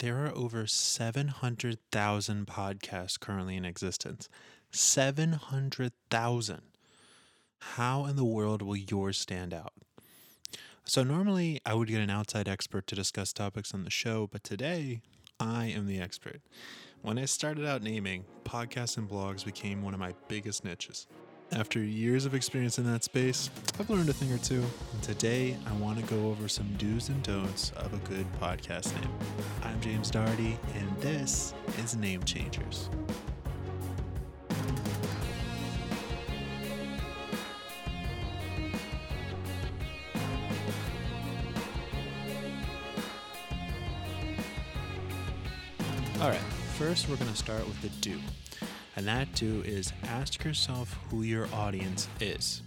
there are over 700,000 podcasts currently in existence. 700,000. How in the world will yours stand out? So, normally I would get an outside expert to discuss topics on the show, but today I am the expert. When I started out naming, podcasts and blogs became one of my biggest niches. After years of experience in that space, I've learned a thing or two. And today, I want to go over some do's and don'ts of a good podcast name. I'm James Darty, and this is Name Changers. All right, first we're going to start with the do. And that do is ask yourself who your audience is.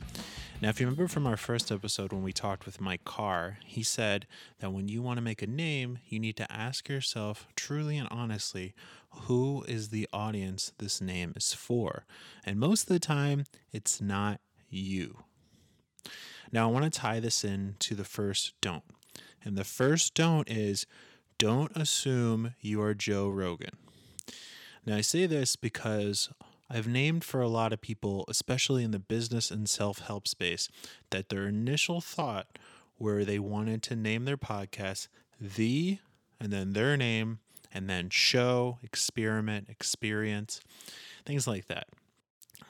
Now, if you remember from our first episode when we talked with Mike Carr, he said that when you want to make a name, you need to ask yourself truly and honestly, who is the audience this name is for? And most of the time, it's not you. Now, I want to tie this in to the first don't. And the first don't is don't assume you are Joe Rogan. Now, I say this because I've named for a lot of people, especially in the business and self help space, that their initial thought where they wanted to name their podcast the and then their name and then show, experiment, experience, things like that.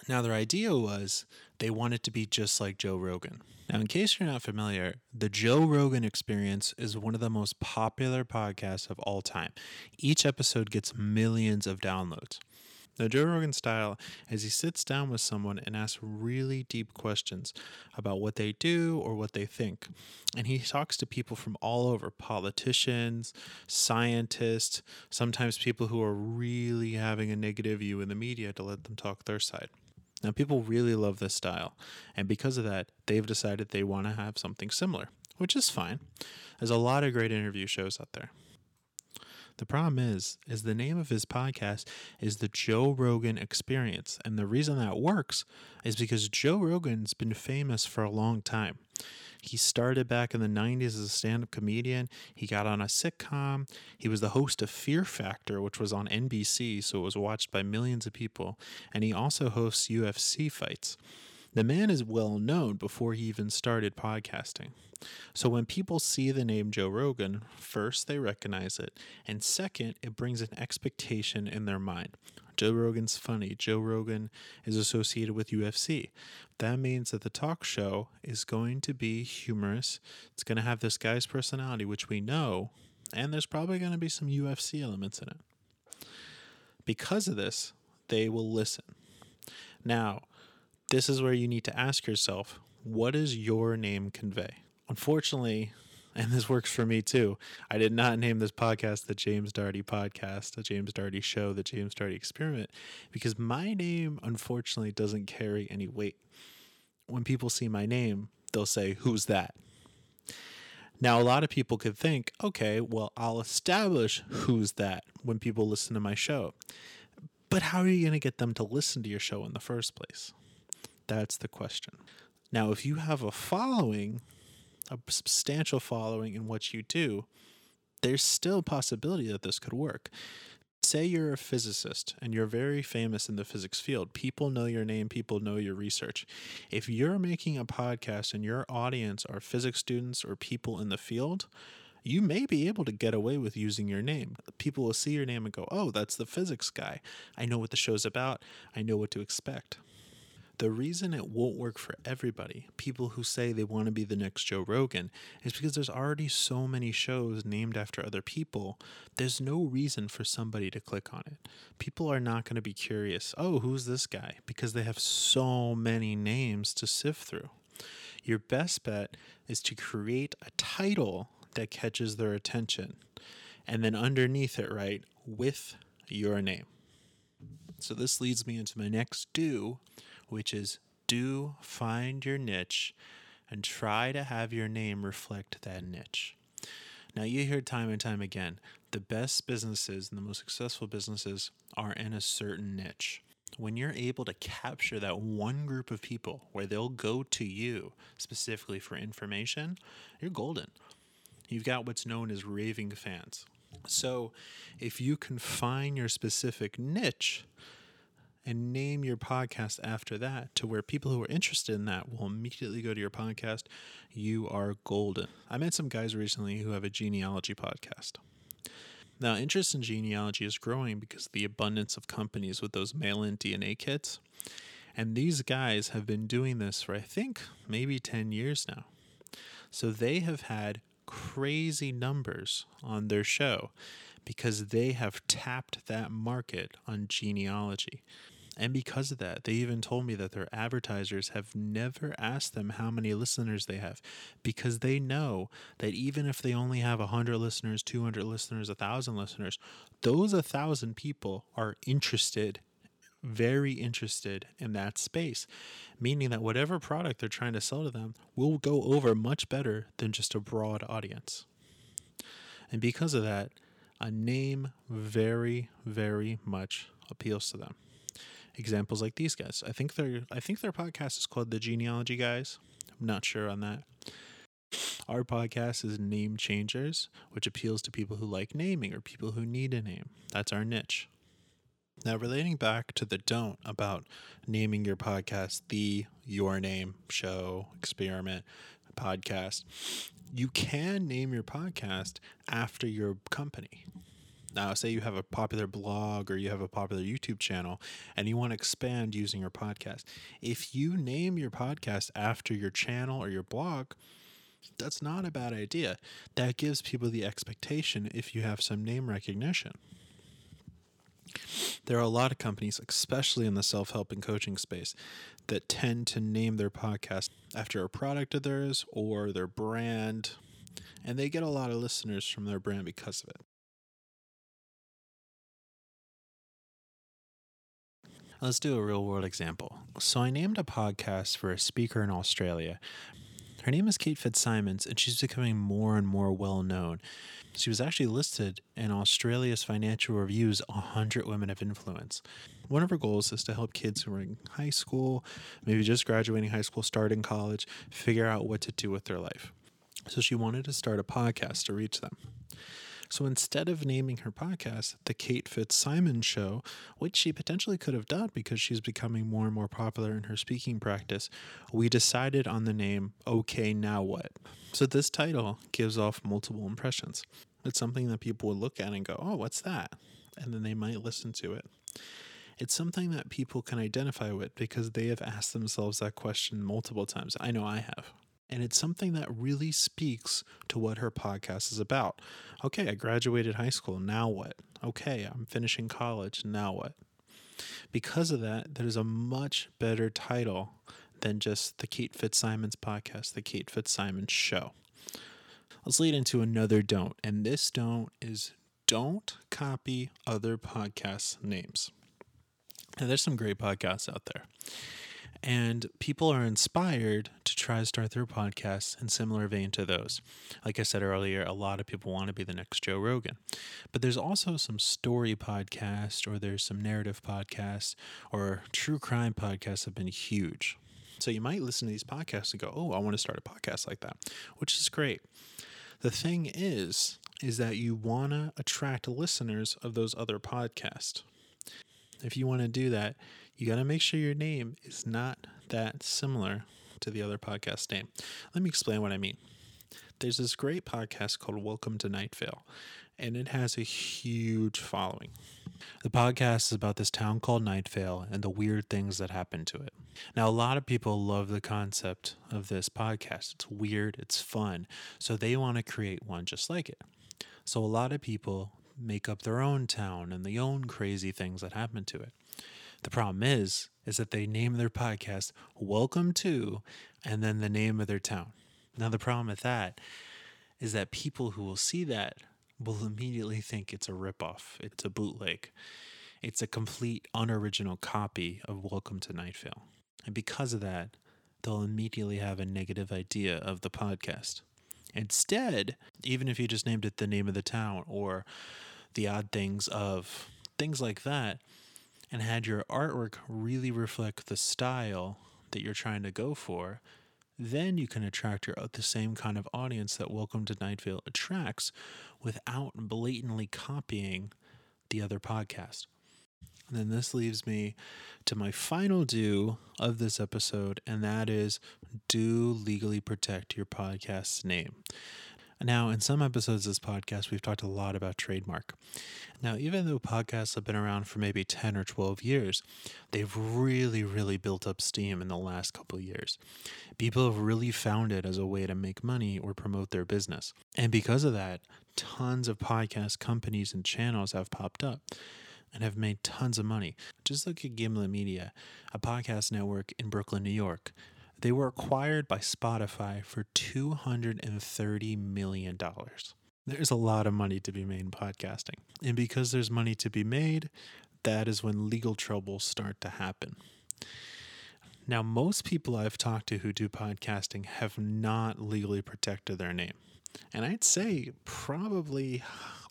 Now, their idea was they wanted to be just like Joe Rogan. Now, in case you're not familiar, the Joe Rogan Experience is one of the most popular podcasts of all time. Each episode gets millions of downloads. Now, Joe Rogan style is he sits down with someone and asks really deep questions about what they do or what they think. And he talks to people from all over politicians, scientists, sometimes people who are really having a negative view in the media to let them talk their side. Now, people really love this style, and because of that, they've decided they want to have something similar, which is fine. There's a lot of great interview shows out there. The problem is, is the name of his podcast is the Joe Rogan Experience, and the reason that works is because Joe Rogan's been famous for a long time. He started back in the 90s as a stand up comedian. He got on a sitcom. He was the host of Fear Factor, which was on NBC, so it was watched by millions of people. And he also hosts UFC fights. The man is well known before he even started podcasting. So when people see the name Joe Rogan, first they recognize it, and second, it brings an expectation in their mind. Joe Rogan's funny. Joe Rogan is associated with UFC. That means that the talk show is going to be humorous. It's going to have this guy's personality, which we know, and there's probably going to be some UFC elements in it. Because of this, they will listen. Now, this is where you need to ask yourself what does your name convey? Unfortunately, and this works for me too. I did not name this podcast the James Darty Podcast, the James Darty Show, the James Darty Experiment, because my name unfortunately doesn't carry any weight. When people see my name, they'll say, Who's that? Now, a lot of people could think, okay, well, I'll establish who's that when people listen to my show. But how are you going to get them to listen to your show in the first place? That's the question. Now, if you have a following, a substantial following in what you do, there's still a possibility that this could work. Say you're a physicist and you're very famous in the physics field. People know your name, people know your research. If you're making a podcast and your audience are physics students or people in the field, you may be able to get away with using your name. People will see your name and go, oh, that's the physics guy. I know what the show's about, I know what to expect. The reason it won't work for everybody, people who say they want to be the next Joe Rogan, is because there's already so many shows named after other people. There's no reason for somebody to click on it. People are not going to be curious, oh, who's this guy? Because they have so many names to sift through. Your best bet is to create a title that catches their attention and then underneath it, write with your name. So this leads me into my next do, which is do find your niche and try to have your name reflect that niche. Now, you hear time and time again the best businesses and the most successful businesses are in a certain niche. When you're able to capture that one group of people where they'll go to you specifically for information, you're golden. You've got what's known as raving fans. So, if you confine your specific niche and name your podcast after that to where people who are interested in that will immediately go to your podcast, you are golden. I met some guys recently who have a genealogy podcast. Now, interest in genealogy is growing because of the abundance of companies with those mail in DNA kits. And these guys have been doing this for, I think, maybe 10 years now. So they have had crazy numbers on their show because they have tapped that market on genealogy. And because of that, they even told me that their advertisers have never asked them how many listeners they have because they know that even if they only have 100 listeners, 200 listeners, 1,000 listeners, those 1,000 people are interested very interested in that space, meaning that whatever product they're trying to sell to them will go over much better than just a broad audience. And because of that, a name very, very much appeals to them. Examples like these guys. I think their I think their podcast is called The Genealogy Guys. I'm not sure on that. Our podcast is Name Changers, which appeals to people who like naming or people who need a name. That's our niche. Now, relating back to the don't about naming your podcast the Your Name Show Experiment podcast, you can name your podcast after your company. Now, say you have a popular blog or you have a popular YouTube channel and you want to expand using your podcast. If you name your podcast after your channel or your blog, that's not a bad idea. That gives people the expectation if you have some name recognition. There are a lot of companies, especially in the self help and coaching space, that tend to name their podcast after a product of theirs or their brand, and they get a lot of listeners from their brand because of it. Let's do a real world example. So, I named a podcast for a speaker in Australia. Her name is Kate Fitzsimons, and she's becoming more and more well known. She was actually listed in Australia's Financial Review's 100 Women of Influence. One of her goals is to help kids who are in high school, maybe just graduating high school, starting college, figure out what to do with their life. So she wanted to start a podcast to reach them. So instead of naming her podcast The Kate Fitzsimons Show, which she potentially could have done because she's becoming more and more popular in her speaking practice, we decided on the name Okay Now What. So this title gives off multiple impressions. It's something that people would look at and go, oh, what's that? And then they might listen to it. It's something that people can identify with because they have asked themselves that question multiple times. I know I have. And it's something that really speaks to what her podcast is about. Okay, I graduated high school. Now what? Okay, I'm finishing college. Now what? Because of that, there's a much better title than just the Kate Fitzsimons podcast, the Kate Fitzsimons show. Let's lead into another don't. And this don't is don't copy other podcasts' names. And there's some great podcasts out there. And people are inspired to try to start their podcasts in similar vein to those. Like I said earlier, a lot of people want to be the next Joe Rogan. But there's also some story podcasts, or there's some narrative podcasts, or true crime podcasts have been huge. So you might listen to these podcasts and go, oh, I want to start a podcast like that, which is great. The thing is, is that you want to attract listeners of those other podcasts. If you want to do that, you got to make sure your name is not that similar to the other podcast name. Let me explain what I mean. There's this great podcast called Welcome to Night Vale, and it has a huge following. The podcast is about this town called Night Vale and the weird things that happen to it. Now, a lot of people love the concept of this podcast. It's weird, it's fun, so they want to create one just like it. So, a lot of people make up their own town and the own crazy things that happen to it. The problem is, is that they name their podcast Welcome to and then the name of their town. Now, the problem with that is that people who will see that will immediately think it's a ripoff, it's a bootleg, it's a complete unoriginal copy of Welcome to Night Vale. And because of that, they'll immediately have a negative idea of the podcast. Instead, even if you just named it the name of the town or the odd things of things like that, and had your artwork really reflect the style that you're trying to go for, then you can attract your, the same kind of audience that Welcome to Night Vale attracts without blatantly copying the other podcast. And then this leaves me to my final do of this episode, and that is do legally protect your podcast's name. Now, in some episodes of this podcast, we've talked a lot about trademark. Now, even though podcasts have been around for maybe 10 or 12 years, they've really, really built up steam in the last couple years. People have really found it as a way to make money or promote their business. And because of that, tons of podcast companies and channels have popped up and have made tons of money. Just look at Gimlet Media, a podcast network in Brooklyn, New York. They were acquired by Spotify for $230 million. There's a lot of money to be made in podcasting. And because there's money to be made, that is when legal troubles start to happen. Now, most people I've talked to who do podcasting have not legally protected their name. And I'd say probably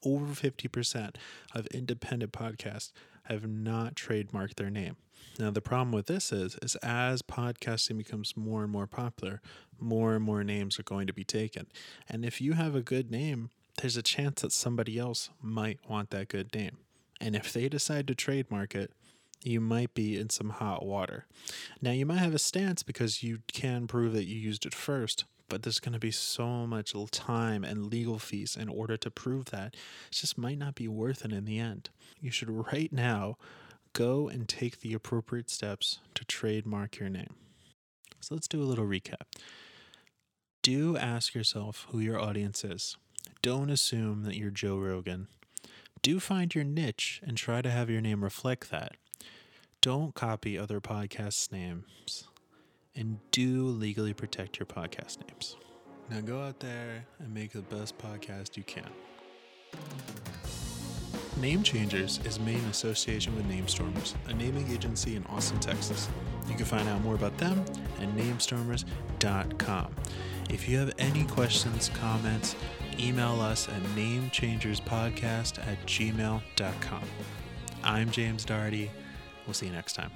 over 50% of independent podcasts have not trademarked their name. Now the problem with this is is as podcasting becomes more and more popular, more and more names are going to be taken. And if you have a good name, there's a chance that somebody else might want that good name. And if they decide to trademark it, you might be in some hot water. Now, you might have a stance because you can prove that you used it first, but there's going to be so much time and legal fees in order to prove that. It just might not be worth it in the end. You should right now go and take the appropriate steps to trademark your name. So let's do a little recap. Do ask yourself who your audience is. Don't assume that you're Joe Rogan. Do find your niche and try to have your name reflect that. Don't copy other podcasts' names. And do legally protect your podcast names. Now go out there and make the best podcast you can. Name Changers is made in association with Namestormers, a naming agency in Austin, Texas. You can find out more about them at namestormers.com. If you have any questions, comments, email us at namechangerspodcast at gmail.com. I'm James Darty. We'll see you next time.